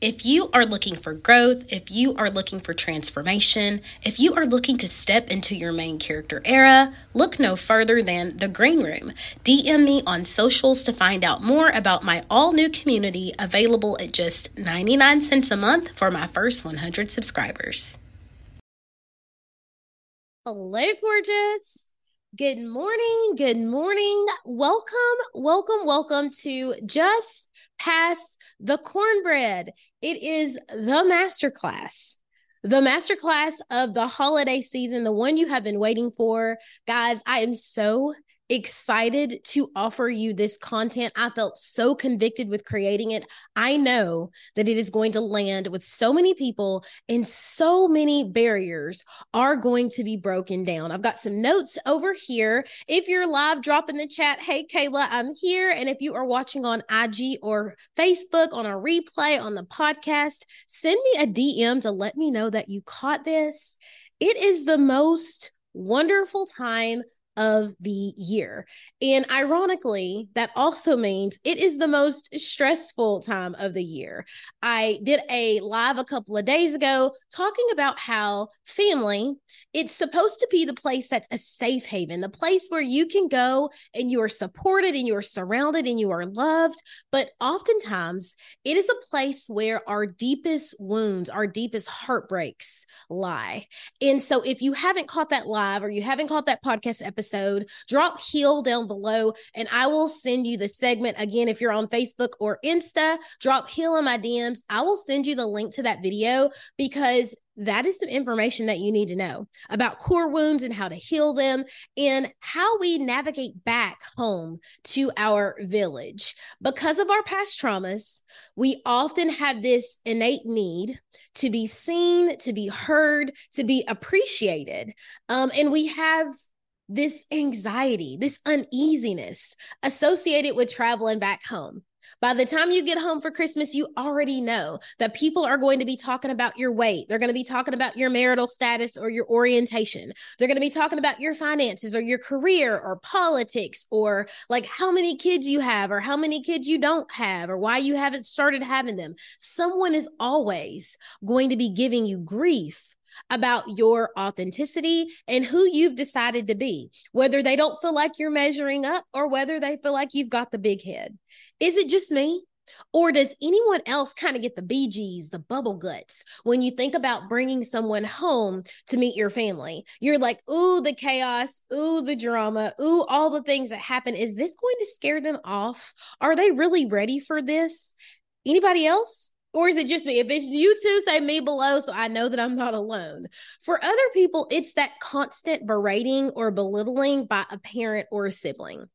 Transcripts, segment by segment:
If you are looking for growth, if you are looking for transformation, if you are looking to step into your main character era, look no further than The Green Room. DM me on socials to find out more about my all new community available at just 99 cents a month for my first 100 subscribers. Hello, gorgeous. Good morning. Good morning. Welcome, welcome, welcome to Just Pass the Cornbread. It is the masterclass. The masterclass of the holiday season, the one you have been waiting for. Guys, I am so excited to offer you this content. I felt so convicted with creating it. I know that it is going to land with so many people and so many barriers are going to be broken down. I've got some notes over here. If you're live, drop in the chat, hey, Kayla, I'm here. And if you are watching on IG or Facebook on a replay on the podcast, send me a DM to let me know that you caught this. It is the most wonderful time of the year. And ironically, that also means it is the most stressful time of the year. I did a live a couple of days ago talking about how family, it's supposed to be the place that's a safe haven, the place where you can go and you are supported and you are surrounded and you are loved. But oftentimes, it is a place where our deepest wounds, our deepest heartbreaks lie. And so if you haven't caught that live or you haven't caught that podcast episode, episode, drop heel down below and I will send you the segment. Again, if you're on Facebook or Insta, drop heel in my DMs. I will send you the link to that video because that is some information that you need to know about core wounds and how to heal them and how we navigate back home to our village. Because of our past traumas, we often have this innate need to be seen, to be heard, to be appreciated. Um, and we have this anxiety, this uneasiness associated with traveling back home. By the time you get home for Christmas, you already know that people are going to be talking about your weight. They're going to be talking about your marital status or your orientation. They're going to be talking about your finances or your career or politics or like how many kids you have or how many kids you don't have or why you haven't started having them. Someone is always going to be giving you grief about your authenticity and who you've decided to be, whether they don't feel like you're measuring up or whether they feel like you've got the big head. Is it just me? Or does anyone else kind of get the BGs, the bubble guts, when you think about bringing someone home to meet your family? You're like, ooh, the chaos, ooh, the drama, ooh, all the things that happen. Is this going to scare them off? Are they really ready for this? Anybody else? Or is it just me? If it's you two, say me below so I know that I'm not alone. For other people, it's that constant berating or belittling by a parent or a sibling.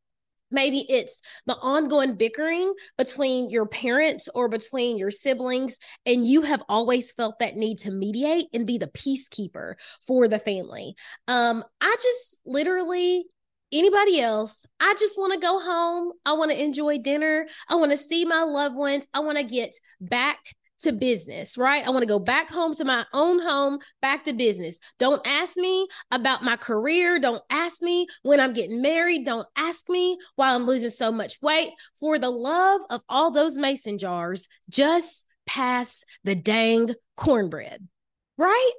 Maybe it's the ongoing bickering between your parents or between your siblings, and you have always felt that need to mediate and be the peacekeeper for the family. Um, I just literally anybody else. I just want to go home. I want to enjoy dinner. I want to see my loved ones. I want to get back to business, right? I want to go back home to my own home, back to business. Don't ask me about my career. Don't ask me when I'm getting married. Don't ask me why I'm losing so much weight. For the love of all those mason jars, just pass the dang cornbread, right?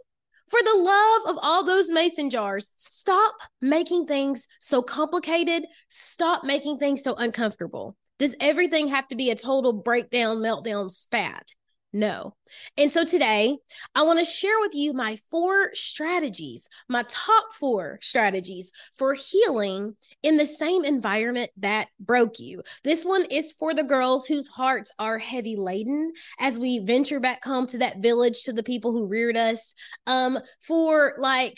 For the love of all those mason jars, stop making things so complicated. Stop making things so uncomfortable. Does everything have to be a total breakdown, meltdown spat? No. And so today, I want to share with you my four strategies, my top four strategies for healing in the same environment that broke you. This one is for the girls whose hearts are heavy laden as we venture back home to that village, to the people who reared us. Um, for like,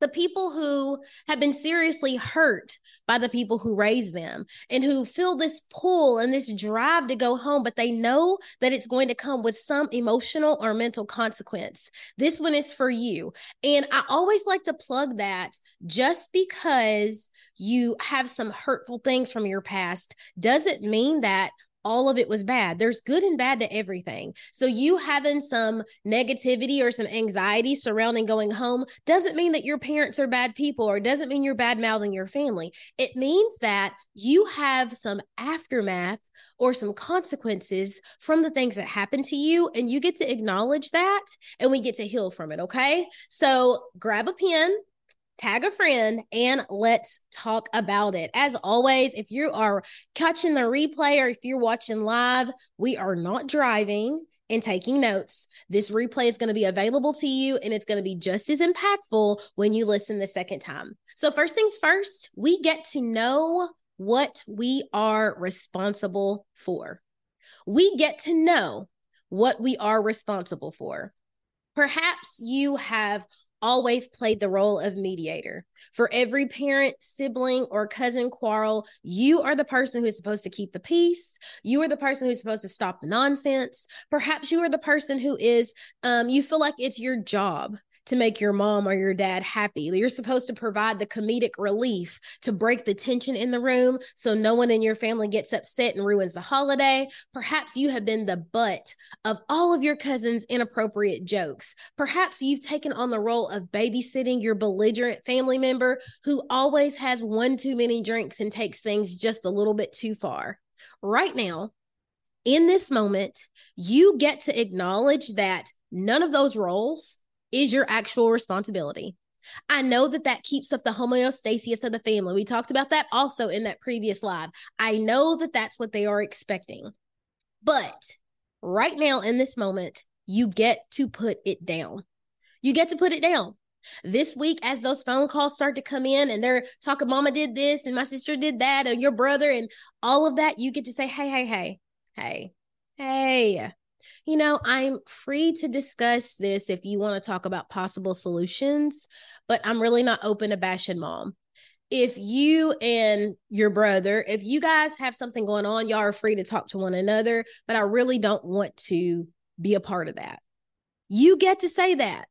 the people who have been seriously hurt by the people who raised them and who feel this pull and this drive to go home, but they know that it's going to come with some emotional or mental consequence. This one is for you. And I always like to plug that just because you have some hurtful things from your past doesn't mean that all of it was bad. There's good and bad to everything. So you having some negativity or some anxiety surrounding going home doesn't mean that your parents are bad people or doesn't mean you're bad mouthing your family. It means that you have some aftermath or some consequences from the things that happen to you and you get to acknowledge that and we get to heal from it, okay? So grab a pen tag a friend, and let's talk about it. As always, if you are catching the replay or if you're watching live, we are not driving and taking notes. This replay is going to be available to you and it's going to be just as impactful when you listen the second time. So, first things first, we get to know what we are responsible for. We get to know what we are responsible for. Perhaps you have always played the role of mediator. For every parent, sibling, or cousin quarrel, you are the person who's supposed to keep the peace. You are the person who's supposed to stop the nonsense. Perhaps you are the person who is, um, you feel like it's your job to make your mom or your dad happy. You're supposed to provide the comedic relief to break the tension in the room so no one in your family gets upset and ruins the holiday. Perhaps you have been the butt of all of your cousins' inappropriate jokes. Perhaps you've taken on the role of babysitting your belligerent family member who always has one too many drinks and takes things just a little bit too far. Right now, in this moment, you get to acknowledge that none of those roles is your actual responsibility. I know that that keeps up the homeostasis of the family. We talked about that also in that previous live. I know that that's what they are expecting. But right now, in this moment, you get to put it down. You get to put it down. This week, as those phone calls start to come in and they're talking, Mama did this and my sister did that, and your brother, and all of that, you get to say, Hey, hey, hey, hey, hey, you know, I'm free to discuss this if you want to talk about possible solutions, but I'm really not open to bashing mom. If you and your brother, if you guys have something going on, y'all are free to talk to one another, but I really don't want to be a part of that. You get to say that.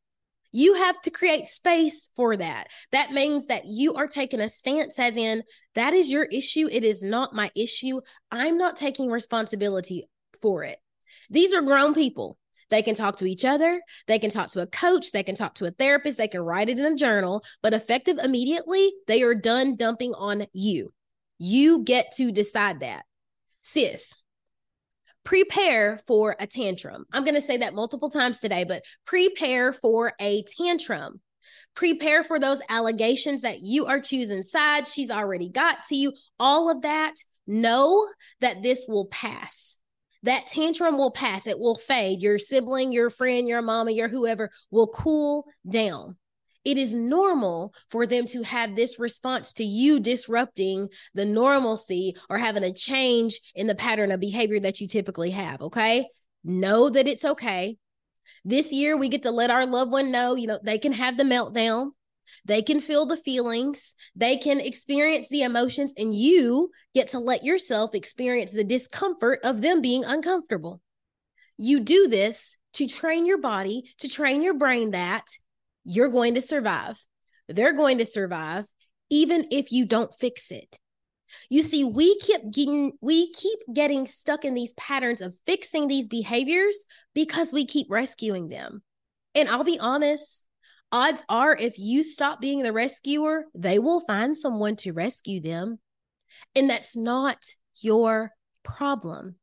You have to create space for that. That means that you are taking a stance, as in, that is your issue. It is not my issue. I'm not taking responsibility for it. These are grown people. They can talk to each other, they can talk to a coach, they can talk to a therapist, they can write it in a journal, but effective immediately, they are done dumping on you. You get to decide that. Sis, prepare for a tantrum. I'm going to say that multiple times today, but prepare for a tantrum. Prepare for those allegations that you are choosing sides. She's already got to you. All of that. Know that this will pass that tantrum will pass, it will fade. Your sibling, your friend, your mama, your whoever will cool down. It is normal for them to have this response to you disrupting the normalcy or having a change in the pattern of behavior that you typically have. Okay. Know that it's okay. This year, we get to let our loved one know, you know, they can have the meltdown. They can feel the feelings, they can experience the emotions, and you get to let yourself experience the discomfort of them being uncomfortable. You do this to train your body, to train your brain that you're going to survive. They're going to survive even if you don't fix it. You see, we keep getting we keep getting stuck in these patterns of fixing these behaviors because we keep rescuing them. And I'll be honest, odds are if you stop being the rescuer, they will find someone to rescue them. And that's not your problem.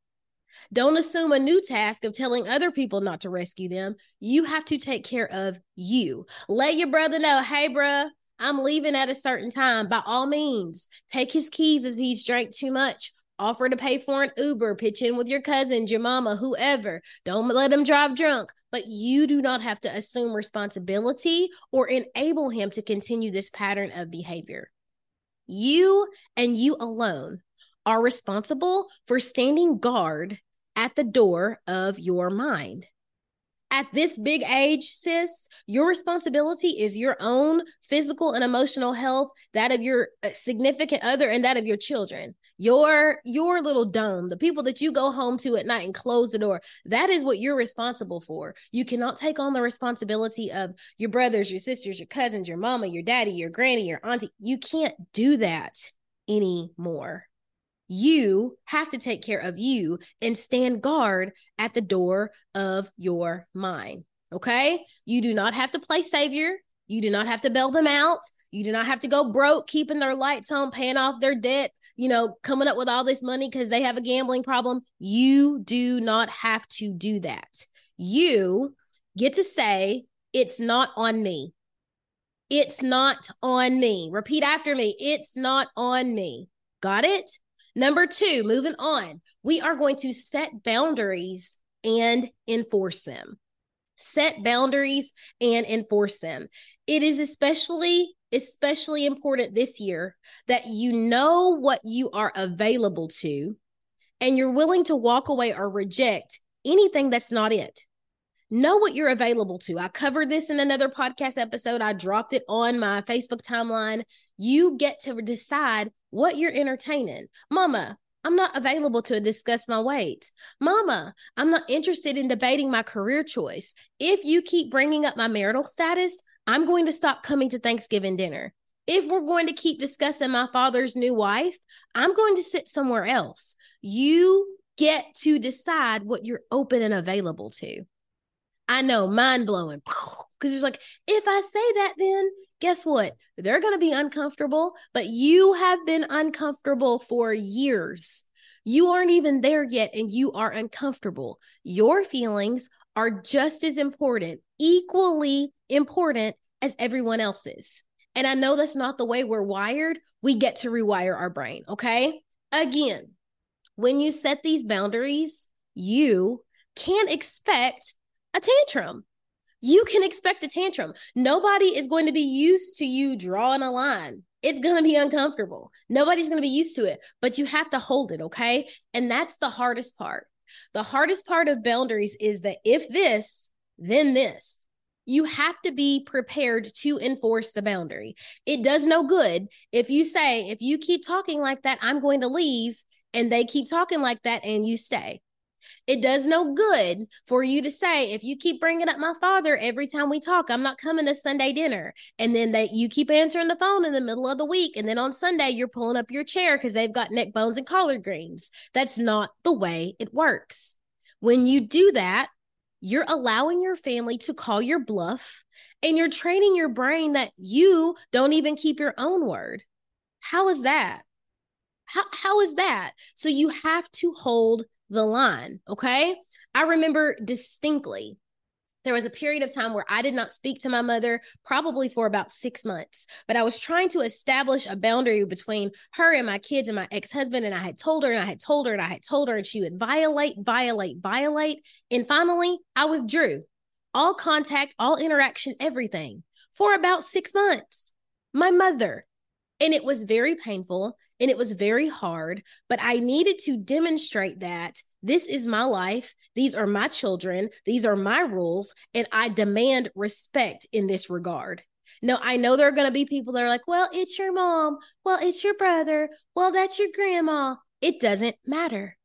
Don't assume a new task of telling other people not to rescue them. You have to take care of you. Let your brother know, hey, bruh, I'm leaving at a certain time. By all means, take his keys if he's drank too much. Offer to pay for an Uber, pitch in with your cousins, your mama, whoever. Don't let him drive drunk, but you do not have to assume responsibility or enable him to continue this pattern of behavior. You and you alone are responsible for standing guard at the door of your mind at this big age, sis, your responsibility is your own physical and emotional health, that of your uh, significant other, and that of your children. Your your little dome, the people that you go home to at night and close the door, that is what you're responsible for. You cannot take on the responsibility of your brothers, your sisters, your cousins, your mama, your daddy, your granny, your auntie. You can't do that anymore. You have to take care of you and stand guard at the door of your mind. Okay. You do not have to play savior. You do not have to bail them out. You do not have to go broke, keeping their lights on, paying off their debt, you know, coming up with all this money because they have a gambling problem. You do not have to do that. You get to say, it's not on me. It's not on me. Repeat after me. It's not on me. Got it? Number two, moving on, we are going to set boundaries and enforce them. Set boundaries and enforce them. It is especially especially important this year that you know what you are available to and you're willing to walk away or reject anything that's not it. Know what you're available to. I covered this in another podcast episode. I dropped it on my Facebook timeline. You get to decide what you're entertaining. Mama, I'm not available to discuss my weight. Mama, I'm not interested in debating my career choice. If you keep bringing up my marital status, I'm going to stop coming to Thanksgiving dinner. If we're going to keep discussing my father's new wife, I'm going to sit somewhere else. You get to decide what you're open and available to. I know, mind blowing. Because it's like, if I say that, then guess what? They're going to be uncomfortable, but you have been uncomfortable for years. You aren't even there yet, and you are uncomfortable. Your feelings are just as important, equally important as everyone else's. And I know that's not the way we're wired. We get to rewire our brain. Okay. Again, when you set these boundaries, you can't expect a tantrum. You can expect a tantrum. Nobody is going to be used to you drawing a line. It's going to be uncomfortable. Nobody's going to be used to it, but you have to hold it. Okay. And that's the hardest part. The hardest part of boundaries is that if this, then this. You have to be prepared to enforce the boundary. It does no good if you say, if you keep talking like that, I'm going to leave, and they keep talking like that and you stay. It does no good for you to say, if you keep bringing up my father every time we talk, I'm not coming to Sunday dinner. And then that you keep answering the phone in the middle of the week. And then on Sunday, you're pulling up your chair because they've got neck bones and collard greens. That's not the way it works. When you do that, you're allowing your family to call your bluff and you're training your brain that you don't even keep your own word. How is that? How, how is that? So you have to hold the line. Okay. I remember distinctly there was a period of time where I did not speak to my mother, probably for about six months. But I was trying to establish a boundary between her and my kids and my ex husband. And I had told her, and I had told her, and I had told her, and she would violate, violate, violate. And finally, I withdrew all contact, all interaction, everything for about six months. My mother. And it was very painful and it was very hard, but I needed to demonstrate that this is my life. These are my children. These are my rules. And I demand respect in this regard. Now, I know there are going to be people that are like, well, it's your mom. Well, it's your brother. Well, that's your grandma. It doesn't matter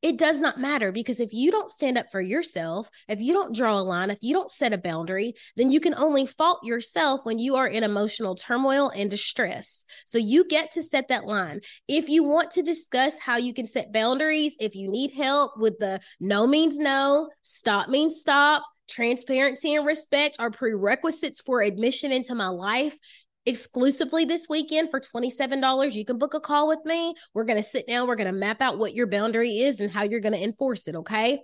it does not matter because if you don't stand up for yourself, if you don't draw a line, if you don't set a boundary, then you can only fault yourself when you are in emotional turmoil and distress. So you get to set that line. If you want to discuss how you can set boundaries, if you need help with the no means no, stop means stop, transparency and respect are prerequisites for admission into my life exclusively this weekend for $27. You can book a call with me. We're going to sit down, we're going to map out what your boundary is and how you're going to enforce it, okay?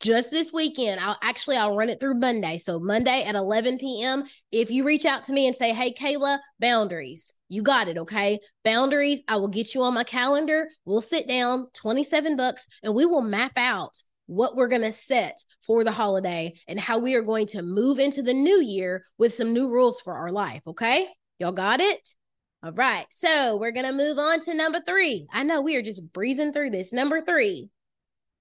Just this weekend, I'll actually I'll run it through Monday. So Monday at 11 p.m. If you reach out to me and say, "Hey Kayla, boundaries." You got it, okay? Boundaries, I will get you on my calendar. We'll sit down, 27 bucks, and we will map out what we're going to set for the holiday and how we are going to move into the new year with some new rules for our life, okay? Y'all got it? All right. So we're going to move on to number three. I know we are just breezing through this. Number three,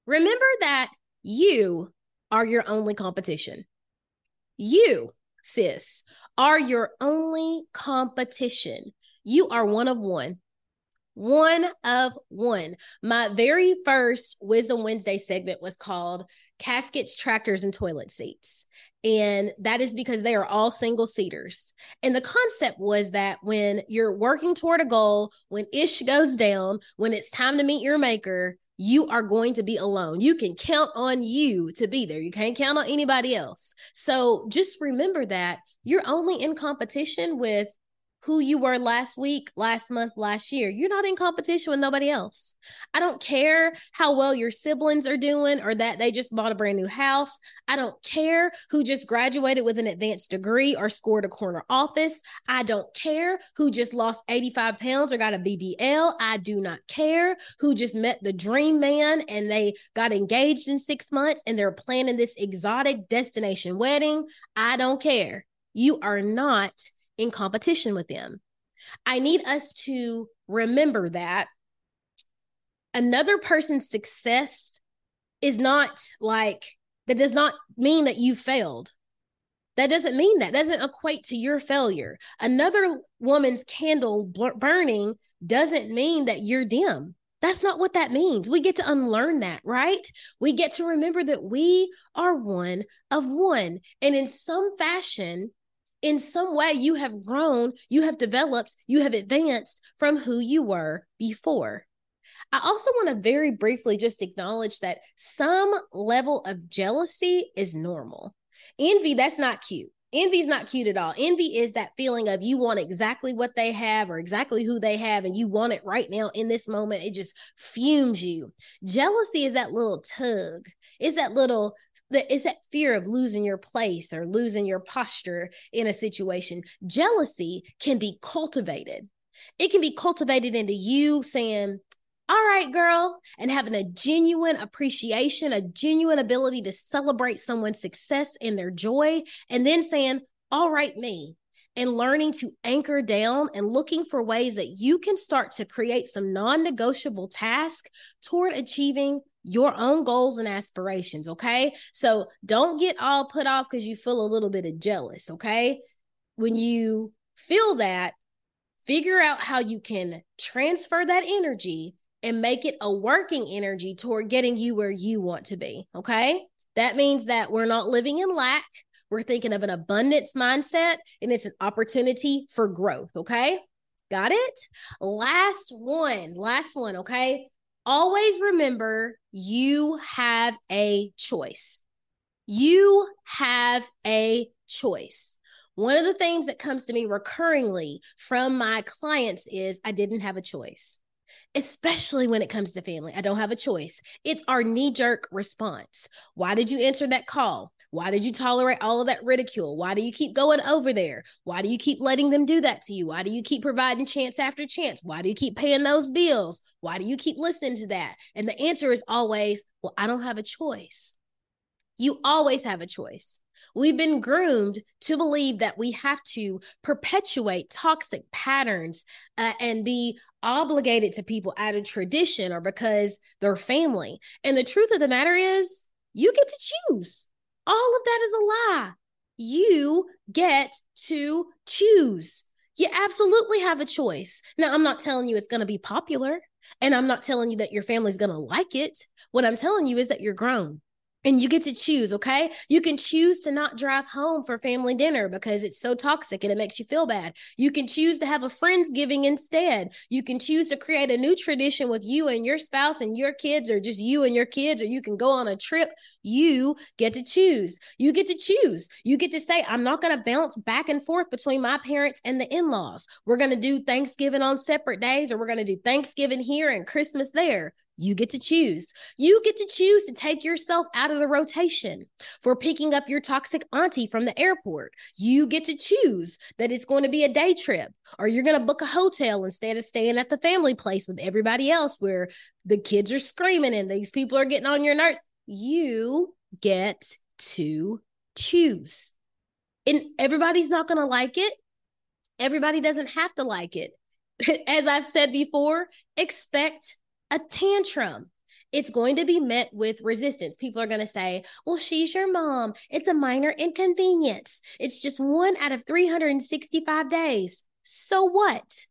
remember that you are your only competition. You, sis, are your only competition. You are one of one. One of one. My very first Wisdom Wednesday segment was called caskets, tractors, and toilet seats. And that is because they are all single seaters. And the concept was that when you're working toward a goal, when ish goes down, when it's time to meet your maker, you are going to be alone. You can count on you to be there. You can't count on anybody else. So just remember that you're only in competition with who you were last week, last month, last year. You're not in competition with nobody else. I don't care how well your siblings are doing or that they just bought a brand new house. I don't care who just graduated with an advanced degree or scored a corner office. I don't care who just lost 85 pounds or got a BBL. I do not care who just met the dream man and they got engaged in six months and they're planning this exotic destination wedding. I don't care. You are not in competition with them. I need us to remember that another person's success is not like that does not mean that you failed. That doesn't mean that. that doesn't equate to your failure. Another woman's candle burning doesn't mean that you're dim. That's not what that means. We get to unlearn that, right? We get to remember that we are one of one. And in some fashion, in some way you have grown, you have developed, you have advanced from who you were before. I also want to very briefly just acknowledge that some level of jealousy is normal. Envy, that's not cute. Envy is not cute at all. Envy is that feeling of you want exactly what they have or exactly who they have, and you want it right now in this moment. It just fumes you. Jealousy is that little tug, is that little that is that fear of losing your place or losing your posture in a situation. Jealousy can be cultivated. It can be cultivated into you saying, all right, girl, and having a genuine appreciation, a genuine ability to celebrate someone's success and their joy, and then saying, all right, me, and learning to anchor down and looking for ways that you can start to create some non negotiable tasks toward achieving your own goals and aspirations. Okay. So don't get all put off because you feel a little bit of jealous. Okay. When you feel that, figure out how you can transfer that energy and make it a working energy toward getting you where you want to be. Okay. That means that we're not living in lack. We're thinking of an abundance mindset and it's an opportunity for growth. Okay. Got it? Last one, last one. Okay always remember you have a choice. You have a choice. One of the things that comes to me recurringly from my clients is I didn't have a choice, especially when it comes to family. I don't have a choice. It's our knee jerk response. Why did you answer that call? Why did you tolerate all of that ridicule? Why do you keep going over there? Why do you keep letting them do that to you? Why do you keep providing chance after chance? Why do you keep paying those bills? Why do you keep listening to that? And the answer is always, well, I don't have a choice. You always have a choice. We've been groomed to believe that we have to perpetuate toxic patterns uh, and be obligated to people out of tradition or because they're family. And the truth of the matter is, you get to choose. All of that is a lie. You get to choose. You absolutely have a choice. Now, I'm not telling you it's going to be popular, and I'm not telling you that your family's going to like it. What I'm telling you is that you're grown and you get to choose okay? You can choose to not drive home for family dinner because it's so toxic and it makes you feel bad. You can choose to have a friendsgiving instead. You can choose to create a new tradition with you and your spouse and your kids or just you and your kids or you can go on a trip. You get to choose. You get to choose. You get to say i'm not going to bounce back and forth between my parents and the in-laws. We're going to do thanksgiving on separate days or we're going to do thanksgiving here and christmas there you get to choose. You get to choose to take yourself out of the rotation for picking up your toxic auntie from the airport. You get to choose that it's going to be a day trip or you're going to book a hotel instead of staying at the family place with everybody else where the kids are screaming and these people are getting on your nerves. You get to choose. And everybody's not going to like it. Everybody doesn't have to like it. As I've said before, expect a tantrum it's going to be met with resistance. People are going to say, well, she's your mom. It's a minor inconvenience. It's just one out of 365 days. So what?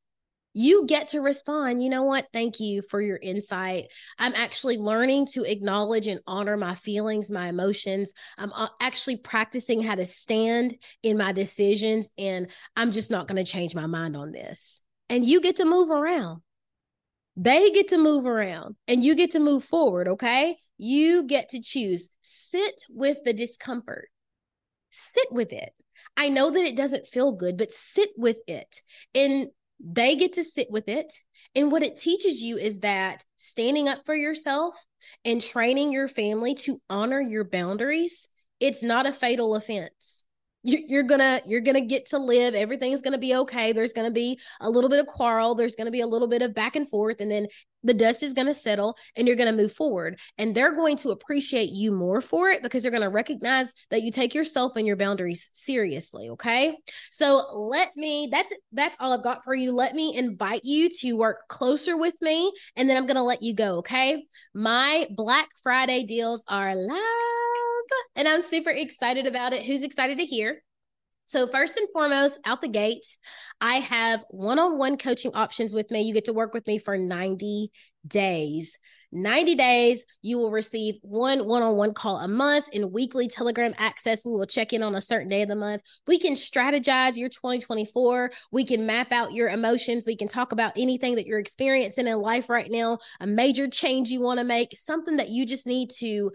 you get to respond, you know what? Thank you for your insight. I'm actually learning to acknowledge and honor my feelings, my emotions. I'm uh, actually practicing how to stand in my decisions, and I'm just not going to change my mind on this. And you get to move around. They get to move around and you get to move forward, okay? You get to choose. Sit with the discomfort, sit with it. I know that it doesn't feel good, but sit with it. And they get to sit with it. And what it teaches you is that standing up for yourself and training your family to honor your boundaries, it's not a fatal offense you're gonna you're gonna get to live everything's gonna be okay there's gonna be a little bit of quarrel there's gonna be a little bit of back and forth and then the dust is gonna settle and you're gonna move forward and they're going to appreciate you more for it because they're gonna recognize that you take yourself and your boundaries seriously okay? So let me that's that's all i've got for you. Let me invite you to work closer with me and then i'm gonna let you go okay? My black friday deals are live and I'm super excited about it. Who's excited to hear? So, first and foremost, out the gate, I have one on one coaching options with me. You get to work with me for 90 days. 90 days, you will receive one one on one call a month and weekly Telegram access. We will check in on a certain day of the month. We can strategize your 2024. We can map out your emotions. We can talk about anything that you're experiencing in life right now, a major change you want to make, something that you just need to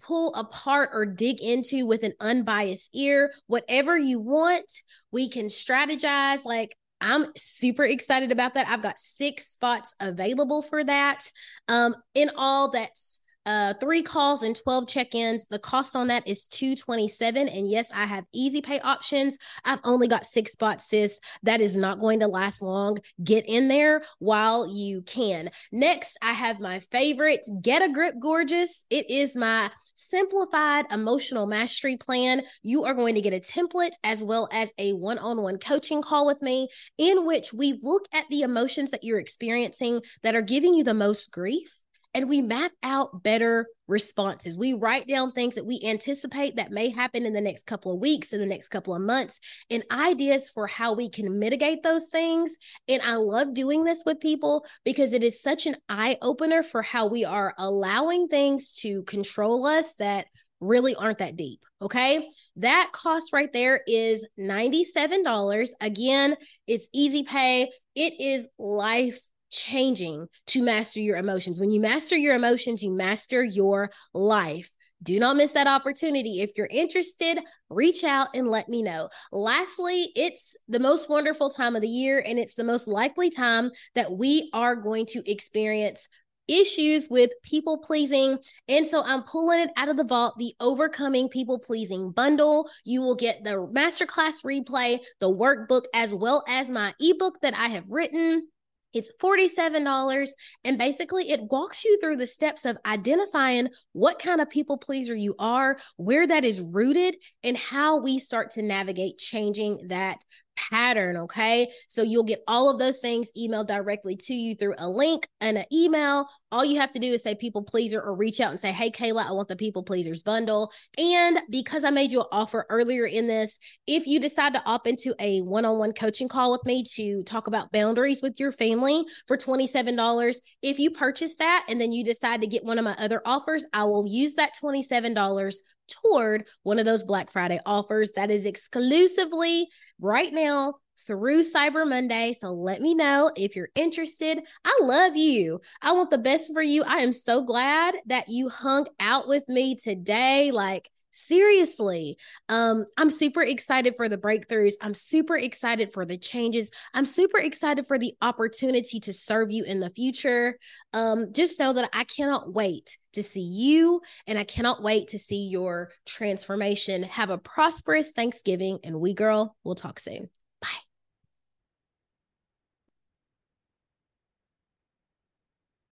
pull apart or dig into with an unbiased ear. Whatever you want, we can strategize. Like, I'm super excited about that. I've got six spots available for that. Um, in all, that's uh, three calls and 12 check-ins. The cost on that is 227. And yes, I have easy pay options. I've only got six spots, sis. That is not going to last long. Get in there while you can. Next, I have my favorite Get a Grip Gorgeous. It is my simplified emotional mastery plan. You are going to get a template as well as a one-on-one coaching call with me in which we look at the emotions that you're experiencing that are giving you the most grief and we map out better responses. We write down things that we anticipate that may happen in the next couple of weeks, in the next couple of months, and ideas for how we can mitigate those things. And I love doing this with people because it is such an eye opener for how we are allowing things to control us that really aren't that deep. Okay. That cost right there is $97. Again, it's easy pay. It is life changing to master your emotions. When you master your emotions, you master your life. Do not miss that opportunity. If you're interested, reach out and let me know. Lastly, it's the most wonderful time of the year, and it's the most likely time that we are going to experience issues with people pleasing. And so I'm pulling it out of the vault, the overcoming people pleasing bundle. You will get the masterclass replay, the workbook, as well as my ebook that I have written it's $47 and basically it walks you through the steps of identifying what kind of people pleaser you are, where that is rooted, and how we start to navigate changing that pattern. Okay. So you'll get all of those things emailed directly to you through a link and an email. All you have to do is say people pleaser or reach out and say, Hey, Kayla, I want the people pleasers bundle. And because I made you an offer earlier in this, if you decide to opt into a one on one coaching call with me to talk about boundaries with your family for $27, if you purchase that and then you decide to get one of my other offers, I will use that $27 toward one of those Black Friday offers that is exclusively right now through Cyber Monday. So let me know if you're interested. I love you. I want the best for you. I am so glad that you hung out with me today. Like, seriously um i'm super excited for the breakthroughs i'm super excited for the changes i'm super excited for the opportunity to serve you in the future um just know that i cannot wait to see you and i cannot wait to see your transformation. Have a prosperous thanksgiving and we girl we'll talk soon